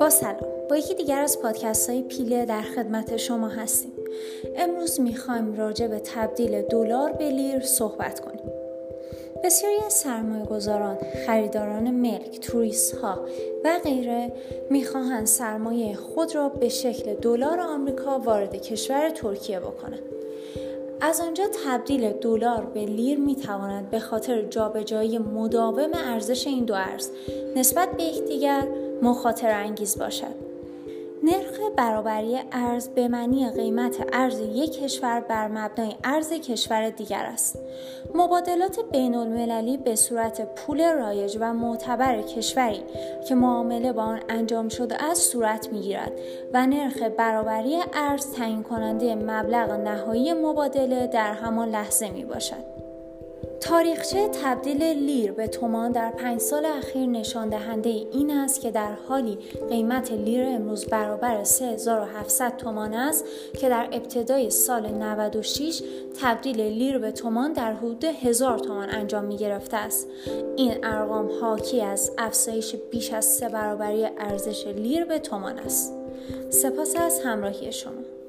با سلام. با یکی دیگر از پادکست های پیله در خدمت شما هستیم. امروز می‌خوایم راجع به تبدیل دلار به لیر صحبت کنیم. بسیاری از سرمایه گذاران، خریداران ملک، توریست ها و غیره می‌خواهند سرمایه خود را به شکل دلار آمریکا وارد کشور ترکیه بکنند. از آنجا تبدیل دلار به لیر می تواند به خاطر جابجایی مداوم ارزش این دو ارز نسبت به یکدیگر مخاطر انگیز باشد. نرخ برابری ارز به معنی قیمت ارز یک کشور بر مبنای ارز کشور دیگر است. مبادلات بین المللی به صورت پول رایج و معتبر کشوری که معامله با آن انجام شده از صورت می گیرد و نرخ برابری ارز تعیین کننده مبلغ نهایی مبادله در همان لحظه می باشد. تاریخچه تبدیل لیر به تومان در پنج سال اخیر نشان دهنده این است که در حالی قیمت لیر امروز برابر 3700 تومان است که در ابتدای سال 96 تبدیل لیر به تومان در حدود 1000 تومان انجام می گرفته است. این ارقام حاکی از افزایش بیش از سه برابری ارزش لیر به تومان است. سپاس از همراهی شما.